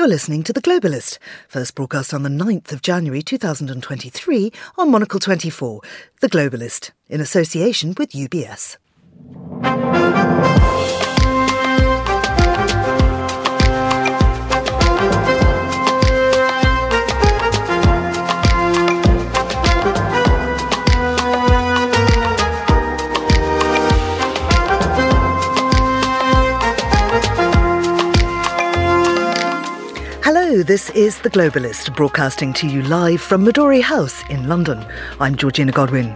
You're listening to The Globalist, first broadcast on the 9th of January 2023 on Monocle 24. The Globalist, in association with UBS. This is The Globalist, broadcasting to you live from Midori House in London. I'm Georgina Godwin.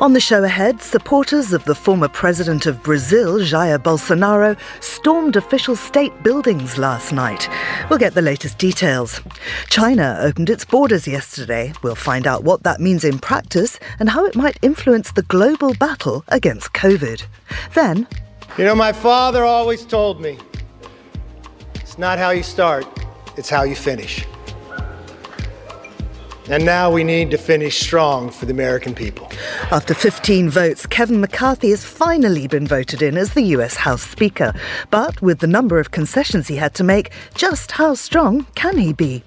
On the show ahead, supporters of the former president of Brazil, Jair Bolsonaro, stormed official state buildings last night. We'll get the latest details. China opened its borders yesterday. We'll find out what that means in practice and how it might influence the global battle against COVID. Then, you know, my father always told me it's not how you start it's how you finish. And now we need to finish strong for the American people. After 15 votes, Kevin McCarthy has finally been voted in as the US House Speaker. But with the number of concessions he had to make, just how strong can he be?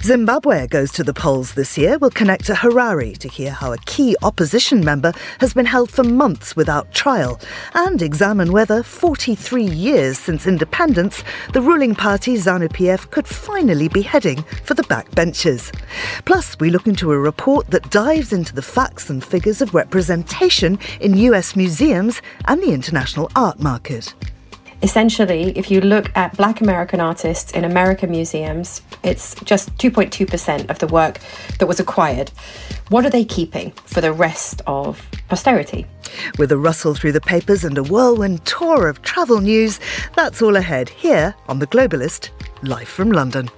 Zimbabwe goes to the polls this year. We'll connect to Harare to hear how a key opposition member has been held for months without trial and examine whether, 43 years since independence, the ruling party ZANU PF could finally be heading for the backbenches. Plus, we look into a report that dives into the facts and figures of representation in US museums and the international art market essentially, if you look at black American artists in American museums, it's just 2.2% of the work that was acquired. What are they keeping for the rest of posterity? With a rustle through the papers and a whirlwind tour of travel news, that's all ahead here on The Globalist, live from London.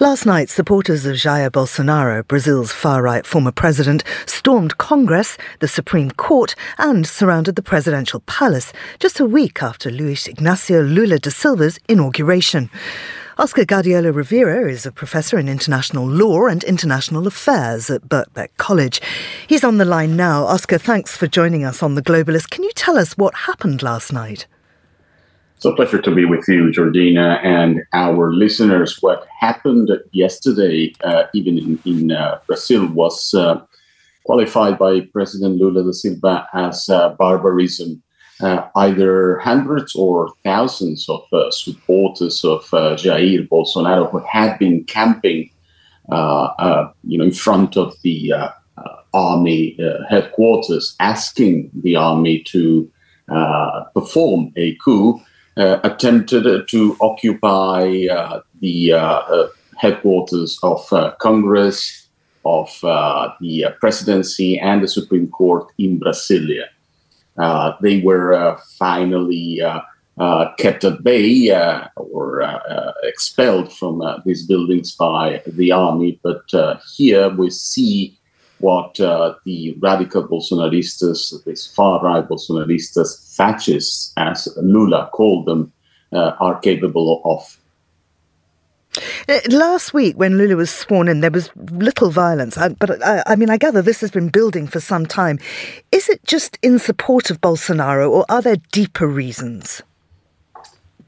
Last night, supporters of Jair Bolsonaro, Brazil's far right former president, stormed Congress, the Supreme Court, and surrounded the presidential palace just a week after Luiz Inácio Lula da Silva's inauguration. Oscar Guardiola Rivera is a professor in international law and international affairs at Birkbeck College. He's on the line now. Oscar, thanks for joining us on The Globalist. Can you tell us what happened last night? It's a pleasure to be with you, Georgina, and our listeners. What happened yesterday, uh, even in, in uh, Brazil, was uh, qualified by President Lula da Silva as uh, barbarism. Uh, either hundreds or thousands of uh, supporters of Jair Bolsonaro who had been camping, you know, in front of the army headquarters, asking the army to perform a coup Uh, attempted to occupy uh, the uh, uh headquarters of uh, Congress, of the presidency, and the Supreme Court in Brasilia. they were finally kept at bay or expelled from these buildings by the army. But here we see what uh, the radical Bolsonaristas, these far right Bolsonaristas, fascists, as Lula called them, uh, are capable of. Uh, last week, when Lula was sworn in, there was little violence. But I, I mean, I gather this has been building for some time. Is it just in support of Bolsonaro, or are there deeper reasons?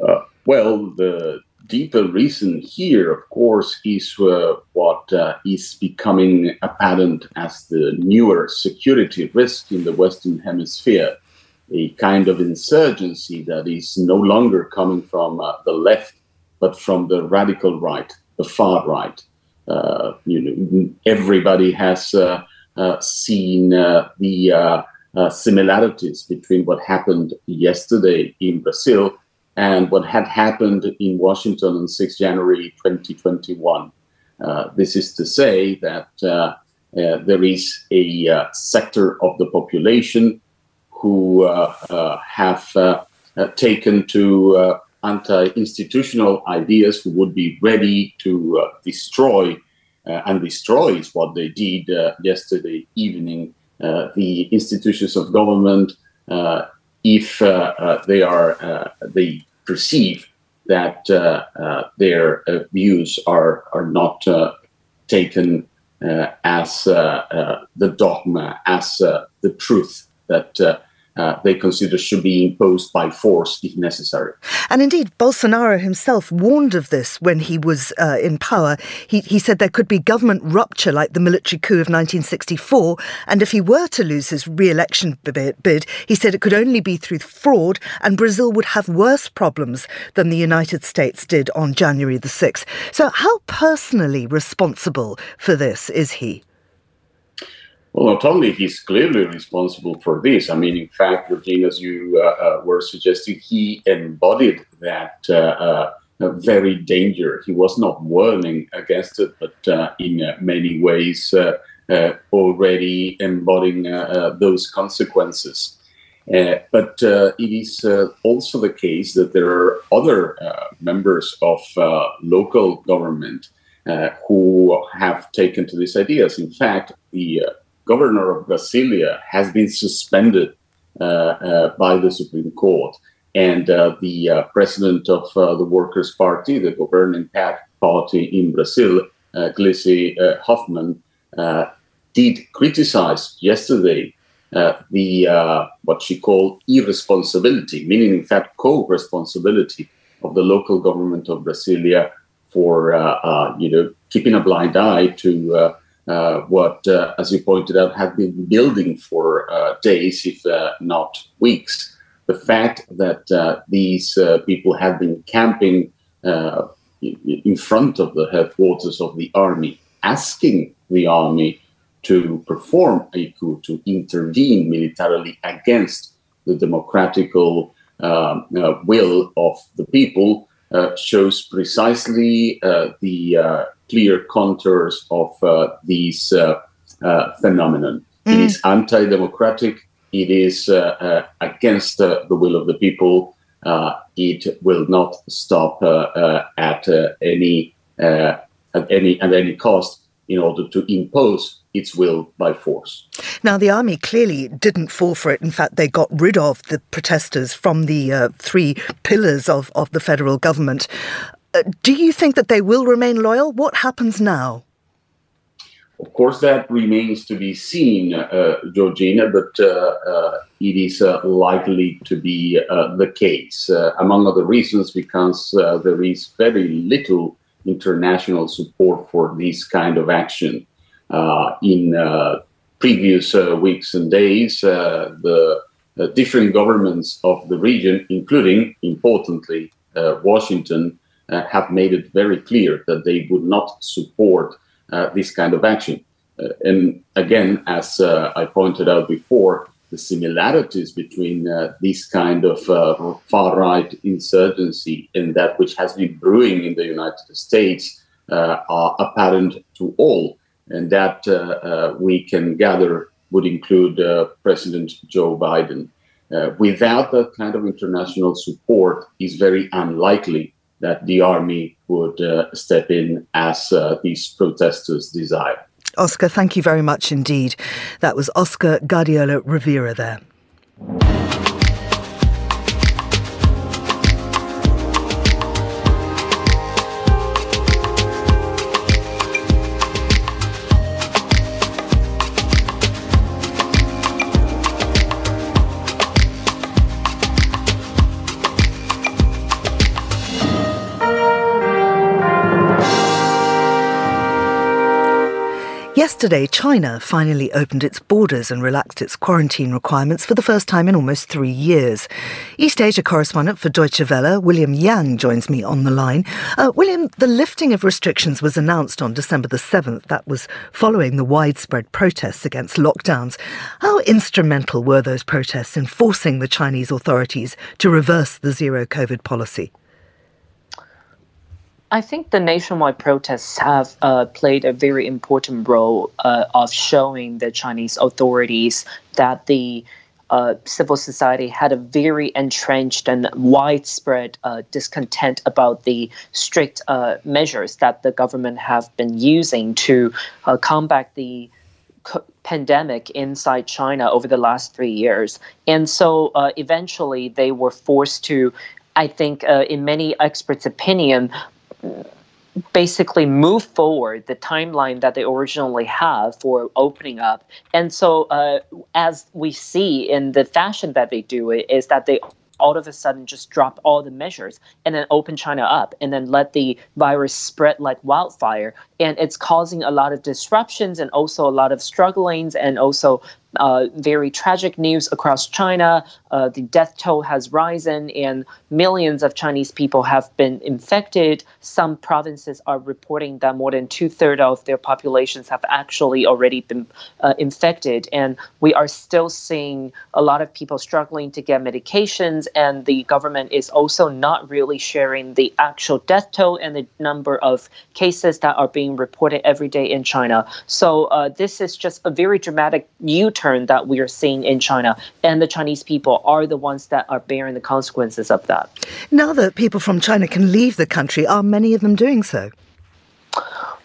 Uh, well, the deeper reason here, of course, is uh, what uh, is becoming apparent as the newer security risk in the Western Hemisphere, a kind of insurgency that is no longer coming from uh, the left, but from the radical right, the far right. Uh, you know, everybody has uh, uh, seen the similarities between what happened yesterday in Brazil and what had happened in Washington on 6 January 2021. Uh, this is to say that uh, uh, there is a uh, sector of the population who uh, uh, have taken to anti-institutional ideas who would be ready to destroy and destroys what they did yesterday evening the institutions of government uh, Uh, uh, they are uh, they perceive that uh, uh, their views are are not taken as the dogma, as the truth that uh, they consider should be imposed by force if necessary. And indeed, Bolsonaro himself warned of this when he was uh, in power. He, he said there could be government rupture like the military coup of 1964. And if he were to lose his re election bid, he said it could only be through fraud and Brazil would have worse problems than the United States did on January the 6th. So, how personally responsible for this is he? Well, not only he's clearly responsible for this. I mean, in fact, Georgina, as you uh, uh, were suggesting, he embodied that uh, uh very danger. He was not warning against it, but uh, in uh, many ways already embodying those consequences. but it is also the case that there are other members of local government who have taken to these ideas. In fact, the governor of Brasilia has been suspended uh, uh, by the Supreme Court. And uh, the president of the Workers' Party, the governing party in Brazil, uh, Gleisi Hoffmann, did criticize yesterday uh, the uh, what she called irresponsibility, meaning in fact co-responsibility of the local government of Brasilia for uh, you know keeping a blind eye to what, uh, as you pointed out, have been building for uh, days, if uh, not weeks. The fact that uh, these uh, people have been camping in front of the headquarters of the army, asking the army to perform a coup, to intervene militarily against the democratical um, will of the people, shows precisely the clear contours of uh, these uh, uh, phenomenon. Mm. It is anti-democratic. It is against the will of the people. it will not stop at any at any at any cost in order to impose its will by force. Now, the army clearly didn't fall for it. In fact, they got rid of the protesters from the uh, three pillars of, of the federal government. Uh, do you think that they will remain loyal? What happens now? Of course, that remains to be seen, uh, Georgina, but uh, uh, it is uh, likely to be uh, the case, among other reasons, because there is very little international support for this kind of action. in previous weeks and days, the different governments of the region, including, importantly, Washington, have made it very clear that they would not support uh, this kind of action. Uh, and again, as uh, I pointed out before, the similarities between uh, this kind of uh, far right insurgency and that which has been brewing in the United States are apparent to all. And that we can gather would include President Joe Biden. without that kind of international support, is very unlikely that the army would uh, step in as uh, these protesters desire. Oscar, thank you very much indeed. That was Oscar Guardiola Rivera there. Yesterday, China finally opened its borders and relaxed its quarantine requirements for the first time in almost three years. East Asia correspondent for Deutsche Welle, William Yang, joins me on the line. Uh, William, the lifting of restrictions was announced on December the 7th. That was following the widespread protests against lockdowns. How instrumental were those protests in forcing the Chinese authorities to reverse the zero COVID policy? I think the nationwide protests have uh, played a very important role uh, of showing the Chinese authorities that the uh, civil society had a very entrenched and widespread uh, discontent about the strict uh, measures that the government have been using to uh, combat the pandemic inside China over the last three years. And so eventually they were forced to I think, uh, in many experts' opinion, basically move forward the timeline that they originally have for opening up. And so, uh, as we see in the fashion that they do it, is that they all of a sudden just drop all the measures and then open China up and then let the virus spread like wildfire. And it's causing a lot of disruptions and also a lot of strugglings and also uh, very tragic news across China. Uh, the death toll has risen, and millions of Chinese people have been infected. Some provinces are reporting that more than two thirds of their populations have actually already been uh, infected. And we are still seeing a lot of people struggling to get medications, and the government is also not really sharing the actual death toll and the number of cases that are being reported every day in China. So, uh, this is just a very dramatic U turn turn that we are seeing in China. And the Chinese people are the ones that are bearing the consequences of that. Now that people from China can leave the country, are many of them doing so?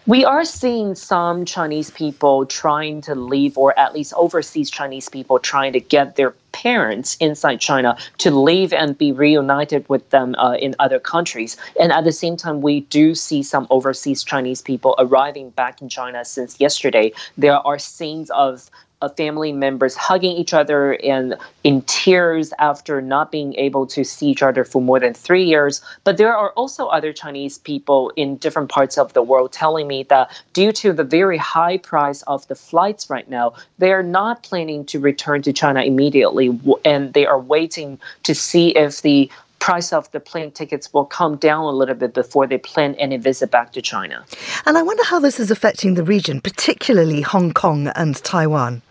We are seeing some Chinese people trying to leave, or at least overseas Chinese people trying to get their parents inside China to leave and be reunited with them uh, in other countries. And at the same time, we do see some overseas Chinese people arriving back in China since yesterday. There are scenes of of family members hugging each other and in tears after not being able to see each other for more than three years. But there are also other Chinese people in different parts of the world telling me that due to the very high price of the flights right now, they are not planning to return to China immediately and they are waiting to see if the price of the plane tickets will come down a little bit before they plan any visit back to China. And I wonder how this is affecting the region, particularly Hong Kong and Taiwan.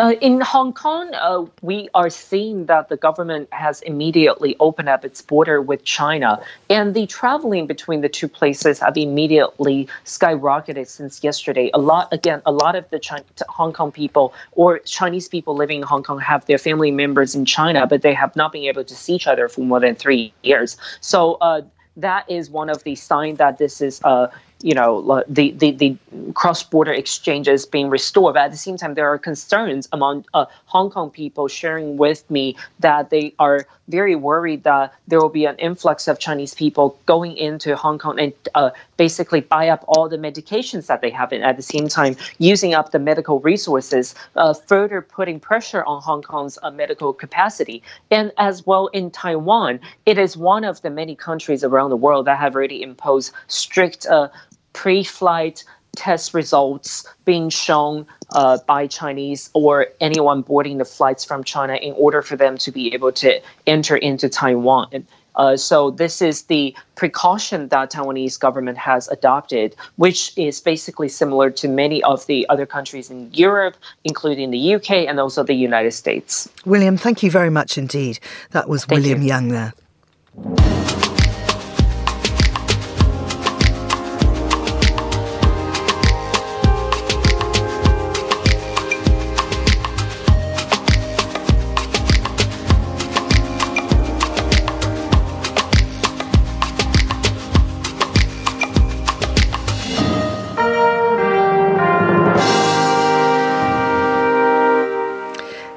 Uh, in Hong Kong, uh, we are seeing that the government has immediately opened up its border with China, and the traveling between the two places have immediately skyrocketed since yesterday. A lot, again, a lot of the China, Hong Kong people or Chinese people living in Hong Kong have their family members in China, but they have not been able to see each other for more than three years. So. Uh, that is one of the signs that this is uh, you know the, the, the cross-border exchanges being restored but at the same time there are concerns among uh, hong kong people sharing with me that they are very worried that there will be an influx of chinese people going into hong kong and uh, basically buy up all the medications that they have and at the same time using up the medical resources uh, further putting pressure on hong kong's uh, medical capacity. And as well in taiwan it is one of the many countries around the world that have already imposed strict uh, pre-flight test results being shown uh, by Chinese or anyone boarding the flights from China in order for them to be able to enter into Taiwan. Uh, so this is the precaution that Taiwanese government has adopted, which is basically similar to many of the other countries in Europe, including the UK and also the United States. William, thank you very much indeed. That was thank William you. Young there.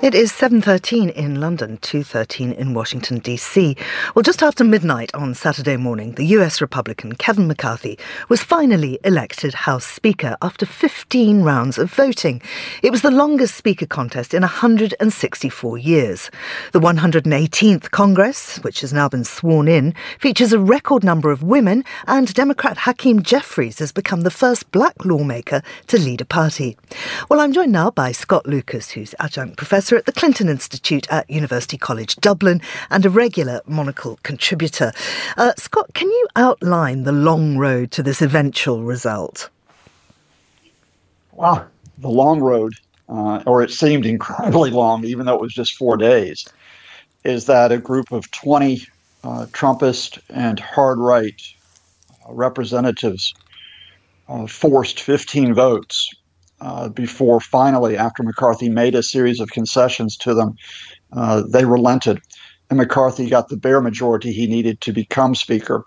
It is 7:13 in London, 2:13 in Washington D.C. Well, just after midnight on Saturday morning, the US Republican Kevin McCarthy was finally elected House Speaker after 15 rounds of voting. It was the longest speaker contest in 164 years. The 118th Congress, which has now been sworn in, features a record number of women, and Democrat Hakeem Jeffries has become the first black lawmaker to lead a party. Well, I'm joined now by Scott Lucas, who's adjunct professor professor at the Clinton Institute at University College Dublin and a regular Monocle contributor. Uh, Scott, can you outline the long road to this eventual result? Well, the long road, uh, or it seemed incredibly long, even though it was just four days, is that a group of 20 uh, Trumpist and hard right uh, representatives uh, forced 15 votes uh, before finally, after McCarthy made a series of concessions to them, uh, they relented. And McCarthy got the bare majority he needed to become Speaker.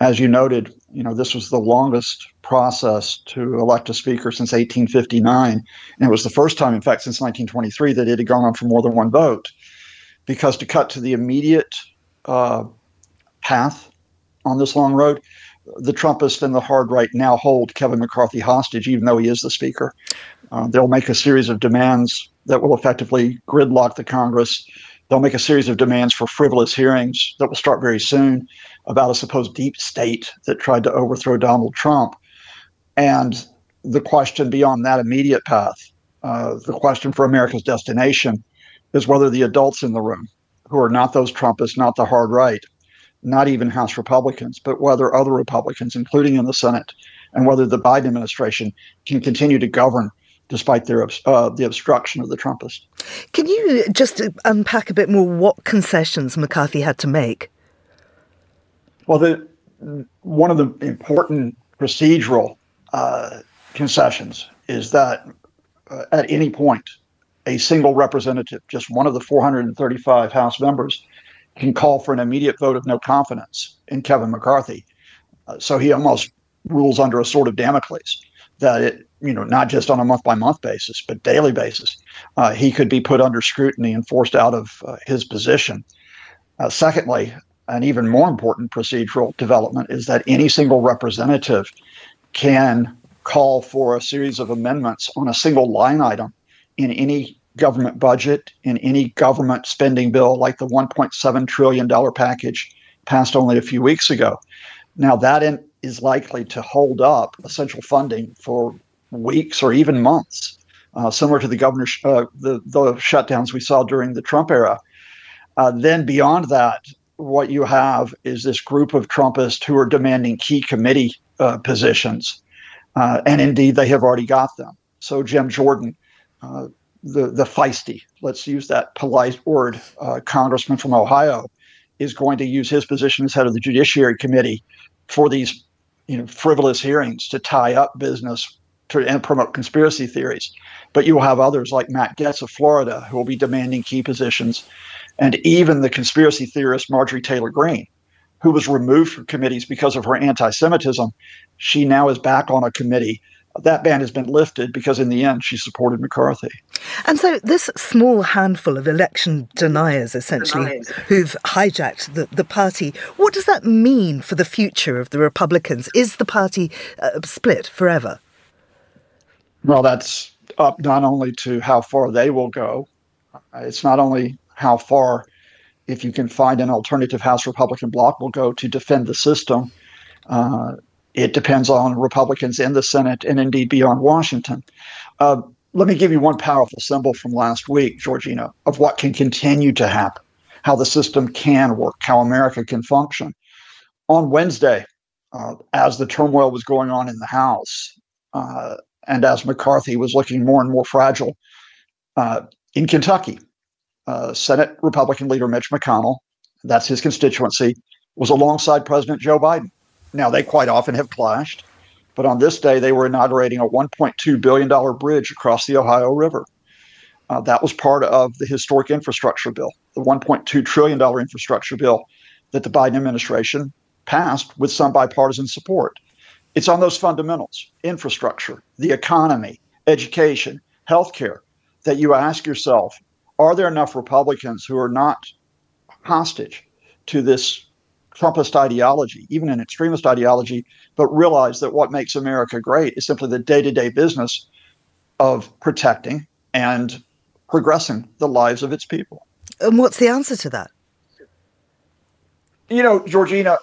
As you noted, you know, this was the longest process to elect a Speaker since 1859. And it was the first time, in fact, since 1923 that it had gone on for more than one vote. Because to cut to the immediate uh, path on this long road, the Trumpists and the hard right now hold Kevin McCarthy hostage, even though he is the Speaker. Uh, they'll make a series of demands that will effectively gridlock the Congress. They'll make a series of demands for frivolous hearings that will start very soon about a supposed deep state that tried to overthrow Donald Trump. And the question beyond that immediate path, uh, the question for America's destination, is whether the adults in the room, who are not those Trumpists, not the hard right, not even House Republicans, but whether other Republicans, including in the Senate, and whether the Biden administration can continue to govern despite their uh, the obstruction of the Trumpists. Can you just unpack a bit more what concessions McCarthy had to make? Well, the, one of the important procedural uh, concessions is that uh, at any point, a single representative, just one of the 435 House members, can call for an immediate vote of no confidence in Kevin McCarthy. Uh, so he almost rules under a sort of Damocles that it, you know, not just on a month by month basis, but daily basis, uh, he could be put under scrutiny and forced out of uh, his position. Uh, secondly, an even more important procedural development is that any single representative can call for a series of amendments on a single line item in any government budget, in any government spending bill, like the $1.7 trillion package passed only a few weeks ago. Now, that in, is likely to hold up essential funding for weeks or even months, uh, similar to the governor sh- uh, the, the shutdowns we saw during the Trump era. Uh, then beyond that, what you have is this group of Trumpists who are demanding key committee uh, positions, uh, and indeed they have already got them. So Jim Jordan, uh, the the feisty, let's use that polite word, uh, congressman from Ohio, is going to use his position as head of the Judiciary Committee for these you know frivolous hearings to tie up business to, and promote conspiracy theories. But you will have others like Matt Gaetz of Florida who will be demanding key positions, and even the conspiracy theorist Marjorie Taylor Greene, who was removed from committees because of her anti-Semitism. She now is back on a committee that ban has been lifted because in the end she supported McCarthy. And so this small handful of election deniers essentially deniers. who've hijacked the, the party, what does that mean for the future of the Republicans? Is the party uh, split forever? Well, that's up not only to how far they will go, it's not only how far if you can find an alternative House Republican bloc will go to defend the system. Uh, it depends on Republicans in the Senate and indeed beyond Washington. Uh, let me give you one powerful symbol from last week, Georgina, of what can continue to happen, how the system can work, how America can function. On Wednesday, uh, as the turmoil was going on in the House, uh, and as McCarthy was looking more and more fragile, uh, in Kentucky, uh, Senate Republican leader Mitch McConnell, that's his constituency, was alongside President Joe Biden. Now, they quite often have clashed, but on this day, they were inaugurating a $1.2 billion bridge across the Ohio River. Uh, that was part of the historic infrastructure bill, the $1.2 trillion infrastructure bill that the Biden administration passed with some bipartisan support. It's on those fundamentals infrastructure, the economy, education, healthcare that you ask yourself are there enough Republicans who are not hostage to this Trumpist ideology, even an extremist ideology, but realize that what makes America great is simply the day to day business of protecting and progressing the lives of its people. And what's the answer to that? You know, Georgina,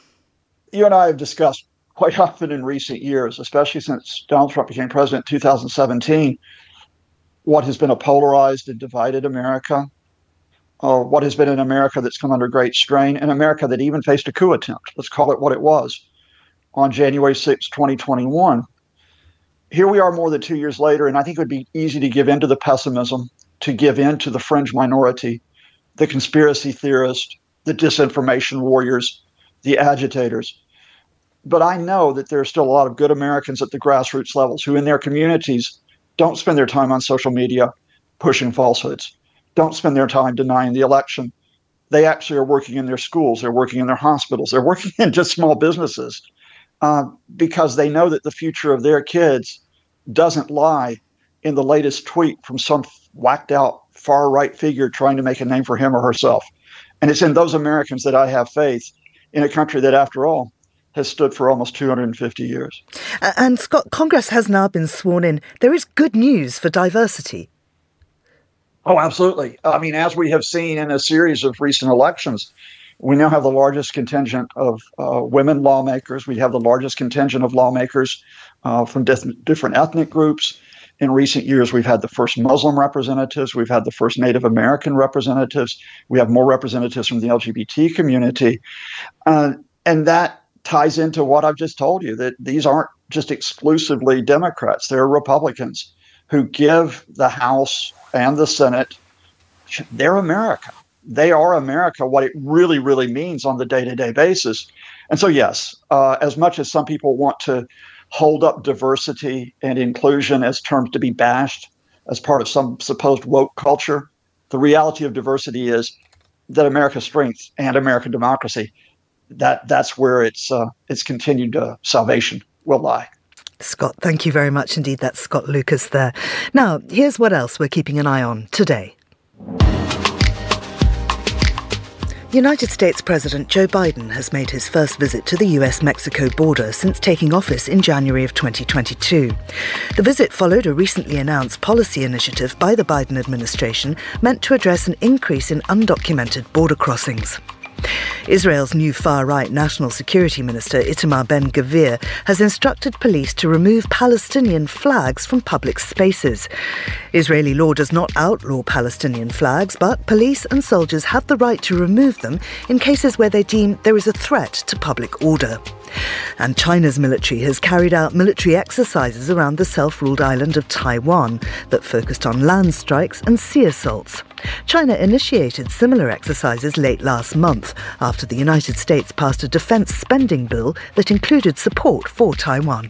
you and I have discussed quite often in recent years, especially since Donald Trump became president in 2017, what has been a polarized and divided America, uh, what has been an America that's come under great strain, an America that even faced a coup attempt, let's call it what it was, on January 6, 2021. Here we are more than two years later, and I think it would be easy to give in to the pessimism, to give in to the fringe minority, the conspiracy theorists, the disinformation warriors, the agitators. But I know that there are still a lot of good Americans at the grassroots levels who, in their communities, don't spend their time on social media pushing falsehoods don't spend their time denying the election. They actually are working in their schools, they're working in their hospitals, they're working in just small businesses uh, because they know that the future of their kids doesn't lie in the latest tweet from some whacked out far right figure trying to make a name for him or herself. And it's in those Americans that I have faith in a country that, after all, has stood for almost 250 years. And Scott, Congress has now been sworn in. There is good news for diversity. Oh, absolutely. I mean, as we have seen in a series of recent elections, we now have the largest contingent of uh, women lawmakers. We have the largest contingent of lawmakers uh, from different ethnic groups. In recent years, we've had the first Muslim representatives, we've had the first Native American representatives, we have more representatives from the LGBT community. Uh, and that ties into what I've just told you that these aren't just exclusively Democrats, they're Republicans who give the House and the Senate, they're America. They are America, what it really, really means on the day to day basis. And so, yes, uh, as much as some people want to hold up diversity and inclusion as terms to be bashed as part of some supposed woke culture, the reality of diversity is that America's strength and American democracy, that that's where its uh, its continued uh, salvation will lie. Scott, thank you very much indeed. That's Scott Lucas there. Now, here's what else we're keeping an eye on today. United States President Joe Biden has made his first visit to the US Mexico border since taking office in January of 2022. The visit followed a recently announced policy initiative by the Biden administration meant to address an increase in undocumented border crossings. Israel's new far right National Security Minister Itamar Ben Gvir has instructed police to remove Palestinian flags from public spaces. Israeli law does not outlaw Palestinian flags, but police and soldiers have the right to remove them in cases where they deem there is a threat to public order. And China's military has carried out military exercises around the self ruled island of Taiwan that focused on land strikes and sea assaults. China initiated similar exercises late last month after the United States passed a defense spending bill that included support for Taiwan.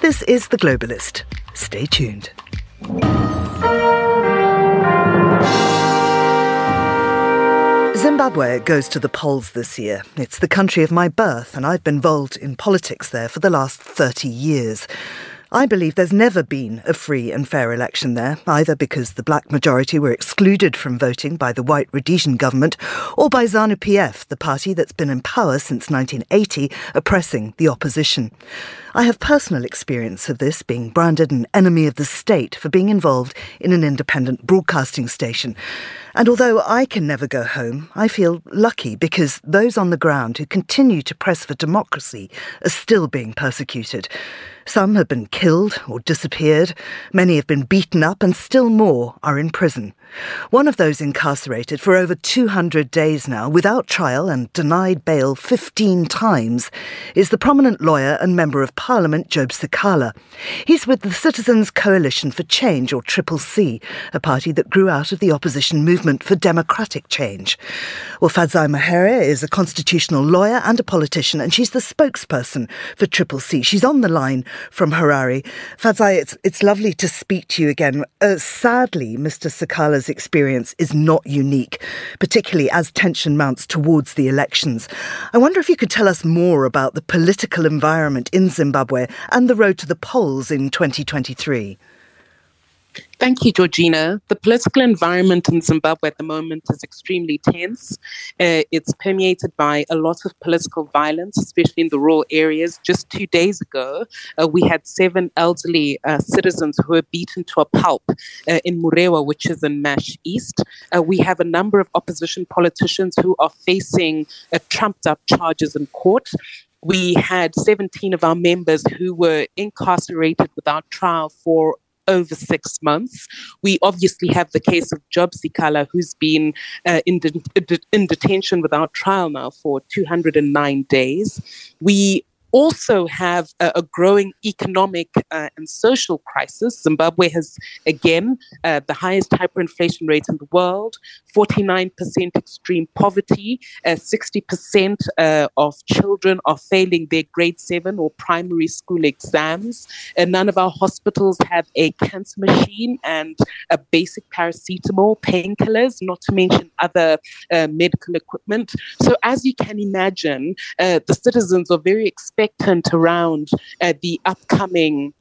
This is The Globalist. Stay tuned. Zimbabwe goes to the polls this year. It's the country of my birth, and I've been involved in politics there for the last 30 years. I believe there's never been a free and fair election there, either because the black majority were excluded from voting by the white Rhodesian government or by ZANU PF, the party that's been in power since 1980, oppressing the opposition. I have personal experience of this, being branded an enemy of the state for being involved in an independent broadcasting station. And although I can never go home, I feel lucky because those on the ground who continue to press for democracy are still being persecuted. Some have been killed or disappeared, many have been beaten up, and still more are in prison. One of those incarcerated for over 200 days now, without trial and denied bail 15 times, is the prominent lawyer and Member of Parliament Job Sikhala. He's with the Citizens Coalition for Change, or Triple C, a party that grew out of the opposition movement for democratic change. Well, Fadzai Mahere is a constitutional lawyer and a politician, and she's the spokesperson for Triple C. She's on the line from Harare. Fadzai, it's, it's lovely to speak to you again. Uh, sadly, Mr. Experience is not unique, particularly as tension mounts towards the elections. I wonder if you could tell us more about the political environment in Zimbabwe and the road to the polls in 2023. Thank you, Georgina. The political environment in Zimbabwe at the moment is extremely tense. Uh, it's permeated by a lot of political violence, especially in the rural areas. Just two days ago, uh, we had seven elderly uh, citizens who were beaten to a pulp uh, in Murewa, which is in Mash East. Uh, we have a number of opposition politicians who are facing uh, trumped up charges in court we had 17 of our members who were incarcerated without trial for over six months. We obviously have the case of Job Sikhala, who's been uh, in, de- in detention without trial now for 209 days. We also have a, a growing economic uh, and social crisis. Zimbabwe has, again, uh, the highest hyperinflation rate in the world, 49% extreme poverty, uh, 60% uh, of children are failing their grade seven or primary school exams. And none of our hospitals have a cancer machine and a basic paracetamol, painkillers, not to mention other uh, medical equipment. So, as you can imagine, uh, the citizens are very expensive expectant around uh, the upcoming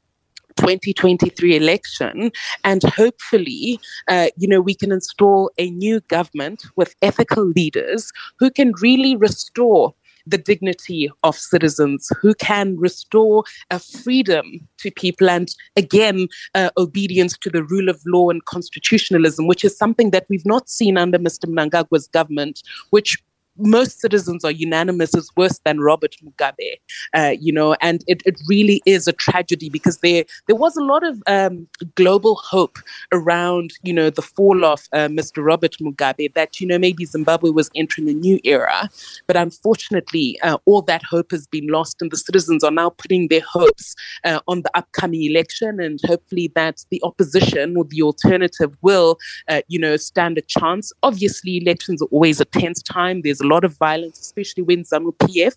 2023 election and hopefully uh, you know we can install a new government with ethical leaders who can really restore the dignity of citizens, who can restore a freedom to people and, again, uh, obedience to the rule of law and constitutionalism, which is something that we've not seen under Mr. Mnangagwa's government, which most citizens are unanimous is worse than Robert Mugabe, uh, you know, and it, it really is a tragedy because there there was a lot of um, global hope around, you know, the fall of uh, Mr. Robert Mugabe that, you know, maybe Zimbabwe was entering a new era. But unfortunately, uh, all that hope has been lost, and the citizens are now putting their hopes uh, on the upcoming election, and hopefully that the opposition or the alternative will, uh, you know, stand a chance. Obviously, elections are always a tense time. There's a lot of violence, especially when ZANU PF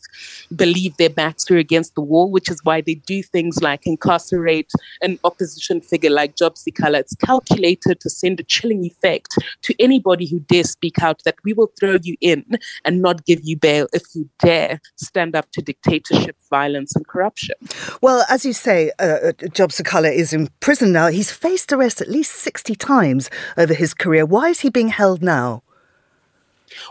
believe their backs are against the wall, which is why they do things like incarcerate an opposition figure like Job Sikhala. It's calculated to send a chilling effect to anybody who dares speak out that we will throw you in and not give you bail if you dare stand up to dictatorship, violence, and corruption. Well, as you say, uh, uh Job Sikhala is in prison now. He's faced arrest at least 60 times over his career. Why is he being held now?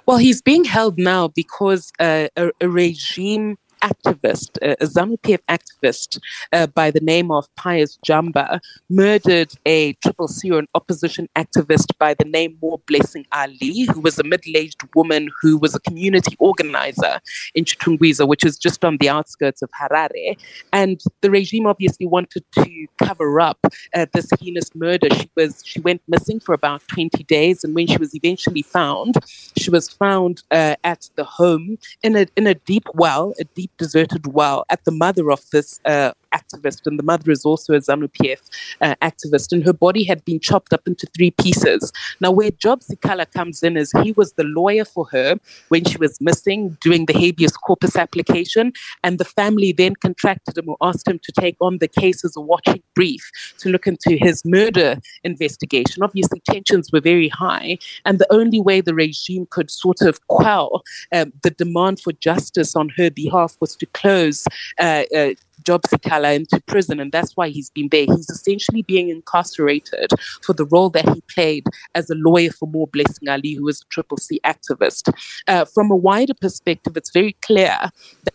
Well, he's being held now because uh, a, a regime activist, a ZANU PF activist uh, by the name of Pius Jamba, murdered a triple C or an opposition activist by the name More Blessing Ali, who was a middle aged woman who was a community organizer in Chitungwiza, which is just on the outskirts of Harare. And the regime obviously wanted to cover up uh, this heinous murder. She was she went missing for about 20 days, and when she was eventually found, she was found uh, at the home in a in a deep well, a deep deserted well at the mother of this uh, activist, and the mother is also a ZANU PF uh, activist, and her body had been chopped up into three pieces. Now, where Job Sikhala comes in is he was the lawyer for her when she was missing, doing the habeas corpus application, and the family then contracted him or asked him to take on the case as a watching brief to look into his murder investigation. Obviously, tensions were very high, and the only way the regime could sort of quell um, the demand for justice on her behalf was to close uh, uh, Job Sikhala into prison, and that's why he's been there. He's essentially being incarcerated for the role that he played as a lawyer for More Blessing Ali, who is a Triple C activist. Uh, from a wider perspective, it's very clear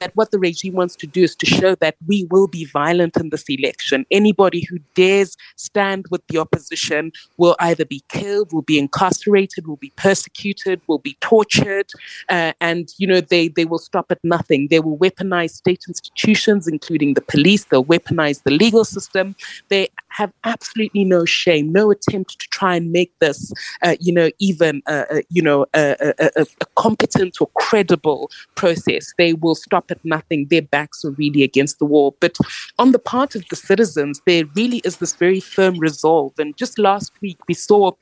that what the regime wants to do is to show that we will be violent in this election. Anybody who dares stand with the opposition will either be killed, will be incarcerated, will be persecuted, will be tortured, uh, and you know they they will stop at nothing. They will weaponize state institutions, including the police, they'll weaponize the legal system. They have absolutely no shame, no attempt to try and make this, uh, you know, even, uh, uh you know, a, a, a, competent or credible process. They will stop at nothing. Their backs are really against the wall. But on the part of the citizens, there really is this very firm resolve. And just last week, we saw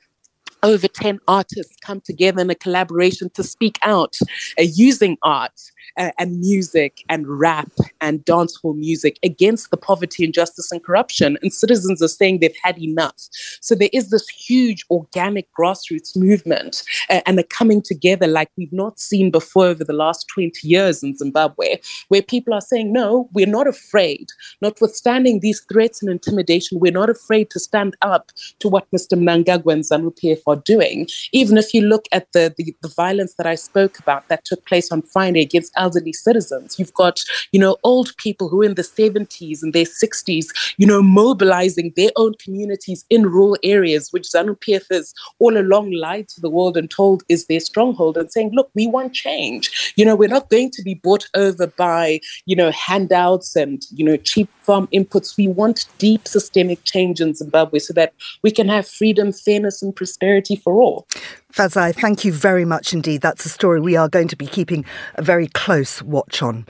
over 10 artists come together in a collaboration to speak out uh, using art uh, and music and rap and dancehall music against the poverty, injustice, and corruption. And citizens are saying they've had enough. So there is this huge organic grassroots movement uh, and a coming together like we've not seen before over the last 20 years in Zimbabwe, where people are saying, no, we're not afraid. Notwithstanding these threats and intimidation, we're not afraid to stand up to what Mr. Mnangagwa and ZANU PF are doing. Even if you look at the, the, the violence that I spoke about that took place on Friday against elderly citizens. You've got, you know, old people who are in the 70s and their 60s, you know, mobilizing their own communities in rural areas, which ZANU PF has all along lied to the world and told is their stronghold and saying, look, we want change. You know, we're not going to be bought over by, you know, handouts and, you know, cheap farm inputs. We want deep systemic change in Zimbabwe so that we can have freedom, fairness, and prosperity for all. Fadzai, thank you very much indeed. That's a story we are going to be keeping a very close watch on.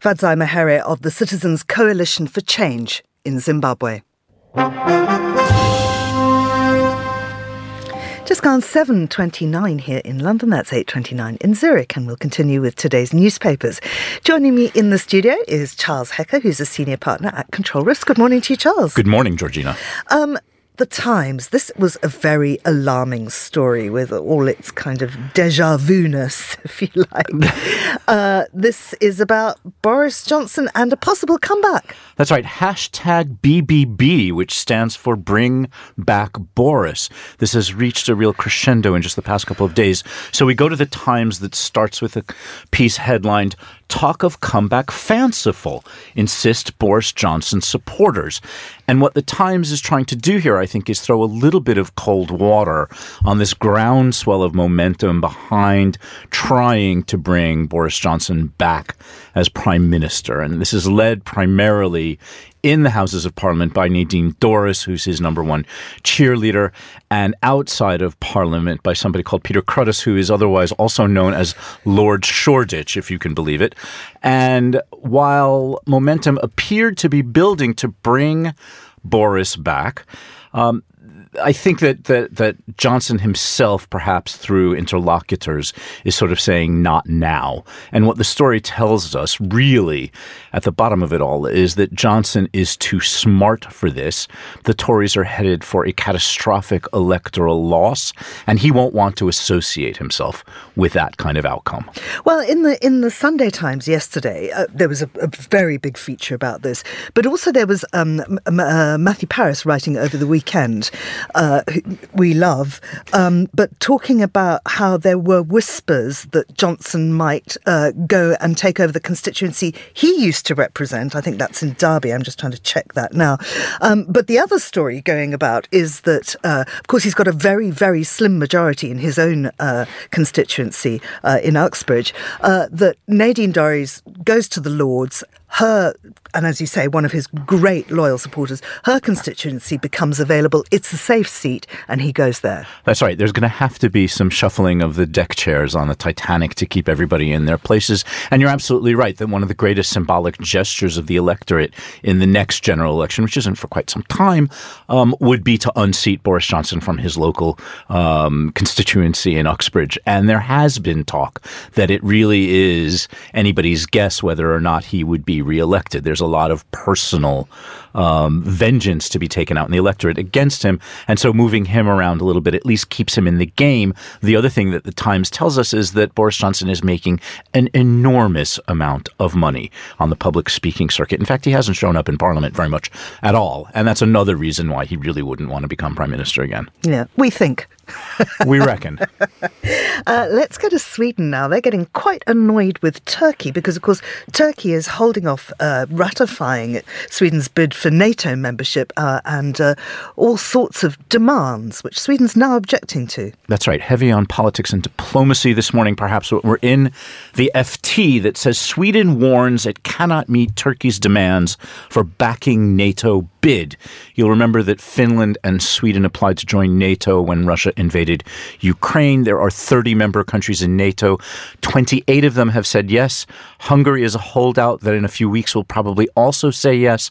Fadzai Mahere of the Citizens Coalition for Change in Zimbabwe. Just gone 7.29 here in London. That's 8.29 in Zurich. And we'll continue with today's newspapers. Joining me in the studio is Charles Hecker, who's a senior partner at Control Risk. Good morning to you, Charles. Good morning, Georgina. Um, the Times, this was a very alarming story with all its kind of deja vu ness, if you like. uh, this is about Boris Johnson and a possible comeback. That's right. Hashtag BBB, which stands for Bring Back Boris. This has reached a real crescendo in just the past couple of days. So we go to the Times that starts with a piece headlined Talk of Comeback Fanciful, insist Boris Johnson supporters. And what the Times is trying to do here, I think, is throw a little bit of cold water on this groundswell of momentum behind trying to bring Boris Johnson back as prime minister. And this is led primarily in the Houses of Parliament by Nadine Dorries, who's his number one cheerleader, and outside of Parliament by somebody called Peter Cruddas, who is otherwise also known as Lord Shoreditch, if you can believe it. And while momentum appeared to be building to bring Boris back, um, I think that, that that Johnson himself, perhaps through interlocutors, is sort of saying not now. And what the story tells us, really, at the bottom of it all, is that Johnson is too smart for this. The Tories are headed for a catastrophic electoral loss, and he won't want to associate himself with that kind of outcome. Well, in the in the Sunday Times yesterday, uh, there was a, a, very big feature about this, but also there was um, uh, Matthew Parris writing over the weekend uh, we love, um, but talking about how there were whispers that Johnson might uh, go and take over the constituency he used to represent. I think that's in Derby. I'm just trying to check that now. Um, but the other story going about is that, uh, of course, he's got a very, very slim majority in his own uh, constituency uh, in Uxbridge. That Nadine Dorries goes to the Lords her, and as you say, one of his great loyal supporters, her constituency becomes available. It's a safe seat, and he goes there. That's right. There's going to have to be some shuffling of the deck chairs on the Titanic to keep everybody in their places. And you're absolutely right that one of the greatest symbolic gestures of the electorate in the next general election, which isn't for quite some time, um, would be to unseat Boris Johnson from his local um, constituency in Uxbridge. And there has been talk that it really is anybody's guess whether or not he would be reelected. There's a lot of personal um, vengeance to be taken out in the electorate against him. And so moving him around a little bit at least keeps him in the game. The other thing that the Times tells us is that Boris Johnson is making an enormous amount of money on the public speaking circuit. In fact, he hasn't shown up in Parliament very much at all. And that's another reason why he really wouldn't want to become Prime Minister again. Yeah, we think. We reckon. uh, let's go to Sweden now. They're getting quite annoyed with Turkey because, of course, Turkey is holding off uh, ratifying Sweden's bid for NATO membership uh, and uh, all sorts of demands, which Sweden's now objecting to. That's right. Heavy on politics and diplomacy this morning, perhaps. We're in the FT that says Sweden warns it cannot meet Turkey's demands for backing NATO bid. You'll remember that Finland and Sweden applied to join NATO when Russia invaded Ukraine. There are 30 member countries in NATO. 28 of them have said yes. Hungary is a holdout that in a few weeks will probably also say yes.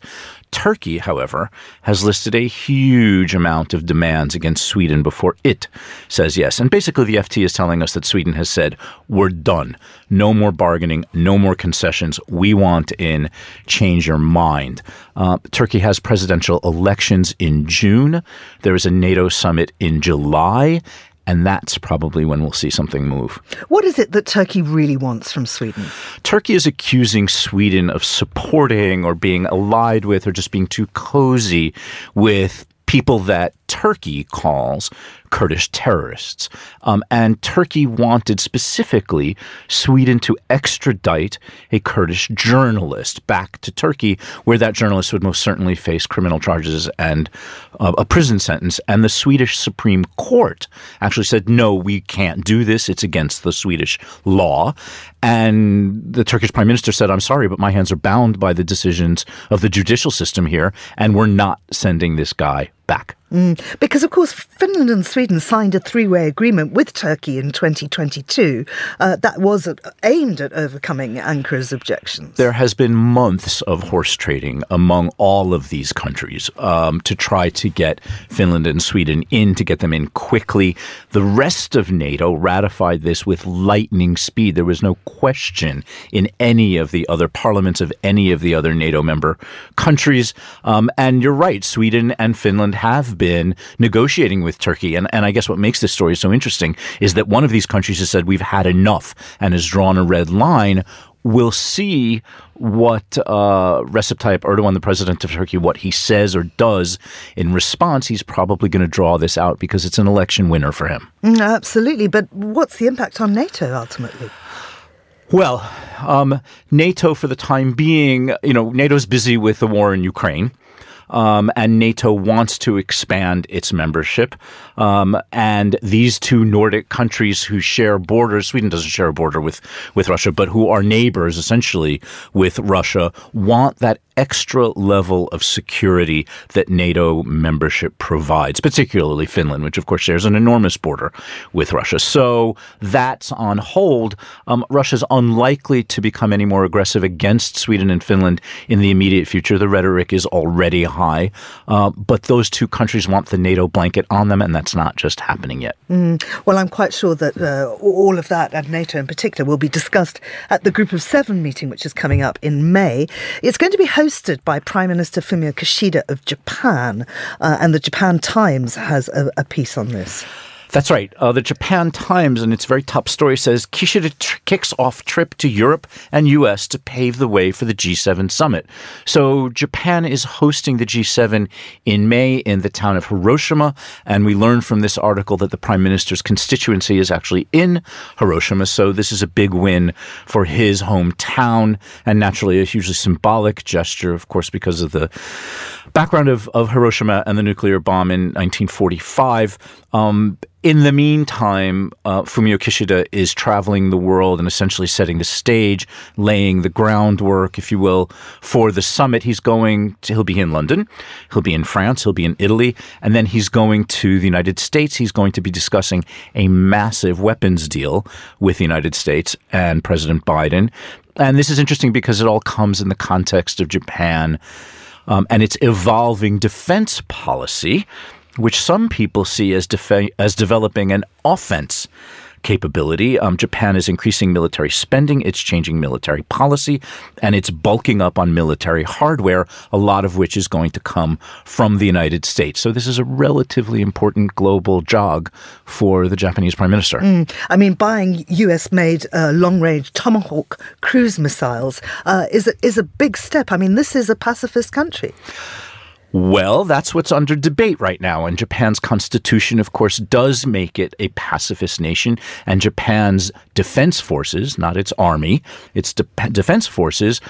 Turkey, however, has listed a huge amount of demands against Sweden before it says yes. And basically, the FT is telling us that Sweden has said, we're done. No more bargaining, no more concessions. We want in. Change your mind. Uh, Turkey has presidential elections in June. There is a NATO summit in July. And that's probably when we'll see something move. What is it that Turkey really wants from Sweden? Turkey is accusing Sweden of supporting or being allied with or just being too cozy with people that Turkey calls Kurdish terrorists. Um, and Turkey wanted specifically Sweden to extradite a Kurdish journalist back to Turkey, where that journalist would most certainly face criminal charges and uh, a prison sentence. And the Swedish Supreme Court actually said, no, we can't do this. It's against the Swedish law. And the Turkish prime minister said, I'm sorry, but my hands are bound by the decisions of the judicial system here, and we're not sending this guy back. Mm, because, of course, Finland and Sweden signed a three way agreement with Turkey in 2022 uh, that was aimed at overcoming Ankara's objections. There has been months of horse trading among all of these countries um, to try to get Finland and Sweden in, to get them in quickly. The rest of NATO ratified this with lightning speed. There was no question in any of the other parliaments of any of the other NATO member countries. Um, and you're right, Sweden and Finland have been negotiating with Turkey. And, and I guess what makes this story so interesting is that one of these countries has said, we've had enough and has drawn a red line we'll see what uh, Recep Tayyip Erdogan, the president of Turkey, what he says or does in response. He's probably going to draw this out because it's an election winner for him. Mm, absolutely. But what's the impact on NATO ultimately? Well, um, NATO for the time being, you know, NATO's busy with the war in Ukraine. Um, and NATO wants to expand its membership. Um, and these two Nordic countries who share borders, Sweden doesn't share a border with, with Russia, but who are neighbors essentially with Russia, want that extra level of security that NATO membership provides, particularly Finland, which of course shares an enormous border with Russia. So that's on hold. Um, Russia's unlikely to become any more aggressive against Sweden and Finland in the immediate future. The rhetoric is already high, uh, but those two countries want the NATO blanket on them, and that's not just happening yet. Mm. Well, I'm quite sure that uh, all of that, and NATO in particular, will be discussed at the Group of Seven meeting, which is coming up in May. It's going to be hosted hosted by Prime Minister Fumio Kishida of Japan, uh, and the Japan Times has a, a piece on this. That's right. Uh, the Japan Times, in its very top story, says Kishida tr- kicks off trip to Europe and U.S. to pave the way for the G7 summit. So Japan is hosting the G7 in May in the town of Hiroshima, and we learn from this article that the prime minister's constituency is actually in Hiroshima. So this is a big win for his hometown, and naturally a hugely symbolic gesture, of course, because of the background of, of Hiroshima and the nuclear bomb in 1945. Um, in the meantime, uh, Fumio Kishida is traveling the world and essentially setting the stage, laying the groundwork, if you will, for the summit. He's going to, he'll be in London, he'll be in France, he'll be in Italy, and then he's going to the United States. He's going to be discussing a massive weapons deal with the United States and President Biden. And this is interesting because it all comes in the context of Japan um, and its evolving defense policy which some people see as, as developing an offense capability. Um, Japan is increasing military spending, it's changing military policy, and it's bulking up on military hardware, a lot of which is going to come from the United States. So this is a relatively important global jog for the Japanese prime minister. Mm. I mean, buying US made uh, long range Tomahawk cruise missiles uh, is, a, is a big step. I mean, this is a pacifist country. Well, that's what's under debate right now. And Japan's constitution, of course, does make it a pacifist nation. And Japan's defense forces, not its army, its de- defense forces,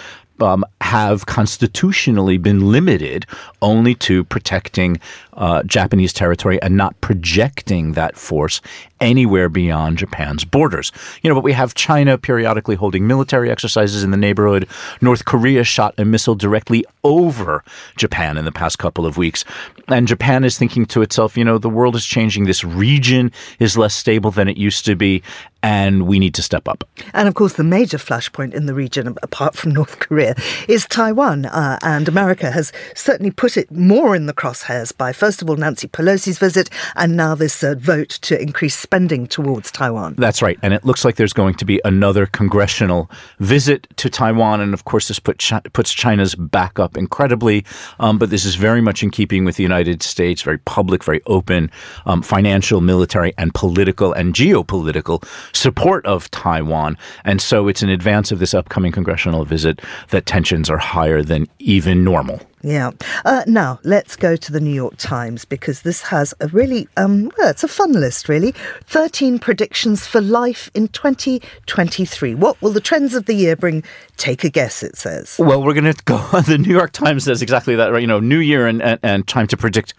um, have constitutionally been limited only to protecting uh, Japanese territory and not projecting that force anywhere beyond Japan's borders. You know, but we have China periodically holding military exercises in the neighborhood. North Korea shot a missile directly over Japan in the past couple of weeks. And Japan is thinking to itself, you know, the world is changing. This region is less stable than it used to be and we need to step up. And of course, the major flashpoint in the region, apart from North Korea, is Taiwan. Uh, and America has certainly put it more in the crosshairs by, first of all, Nancy Pelosi's visit and now this uh, vote to increase spending towards Taiwan. That's right. And it looks like there's going to be another congressional visit to Taiwan. And of course, this put Chi- puts China's back up incredibly. Um, but this is very much in keeping with the United States, very public, very open, um, financial, military, and political and geopolitical support of Taiwan. And so it's in advance of this upcoming congressional visit that tensions are higher than even normal. Yeah. Uh, now, let's go to the New York Times because this has a really, um, well, it's a fun list, really. 13 predictions for life in 2023. What will the trends of the year bring? Take a guess, it says. Well, we're going to go, the New York Times says exactly that, right? You know, new year and, and, and time to predict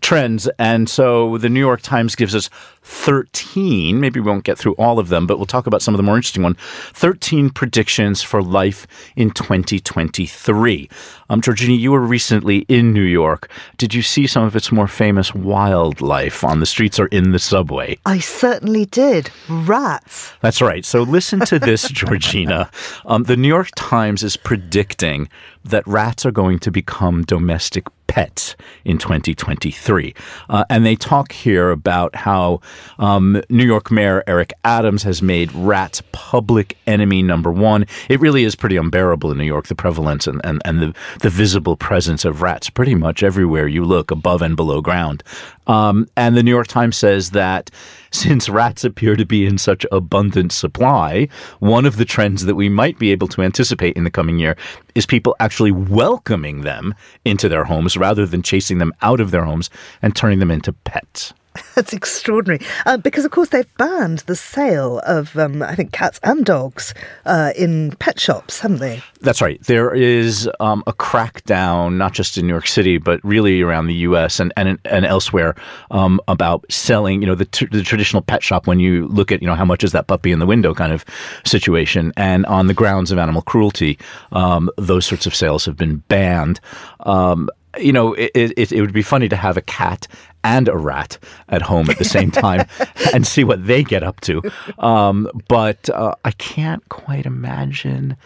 trends. And so the New York Times gives us 13, maybe we won't get through all of them, but we'll talk about some of the more interesting ones 13 predictions for life in 2023. Um, Georgina, you were recently in New York. Did you see some of its more famous wildlife on the streets or in the subway? I certainly did. Rats. That's right. So listen to this, Georgina. Um, the New York Times is predicting that rats are going to become domestic pets in 2023. Uh, and they talk here about how um, New York Mayor Eric Adams has made rats public enemy number one. It really is pretty unbearable in New York, the prevalence and, and, and the, the visible presence of rats pretty much everywhere you look, above and below ground. Um, and the New York Times says that since rats appear to be in such abundant supply, one of the trends that we might be able to anticipate in the coming year is people actually welcoming them into their homes rather than chasing them out of their homes and turning them into pets. That's extraordinary. Uh, because, of course, they've banned the sale of, um, I think, cats and dogs uh, in pet shops, haven't they? That's right. There is um, a crackdown, not just in New York City, but really around the U.S. and and, and elsewhere um, about selling. You know, the, the traditional pet shop. When you look at, you know, how much is that puppy in the window kind of situation, and on the grounds of animal cruelty, um, those sorts of sales have been banned um, you know, it, it, it, would be funny to have a cat and a rat at home at the same time and see what they get up to. Um, but uh, I can't quite imagine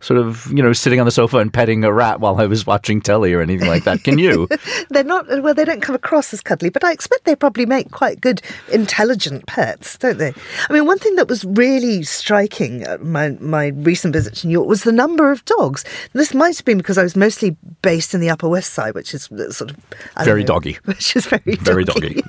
sort of, you know, sitting on the sofa and petting a rat while I was watching telly or anything like that. Can you? they're not, well, they don't come across as cuddly, but I expect they probably make quite good, intelligent pets, don't they? I mean, one thing that was really striking at my, my recent visit to New York was the number of dogs. This might have been because I was mostly based in the Upper West Side, which is sort of very know, doggy. Which is very very doggy.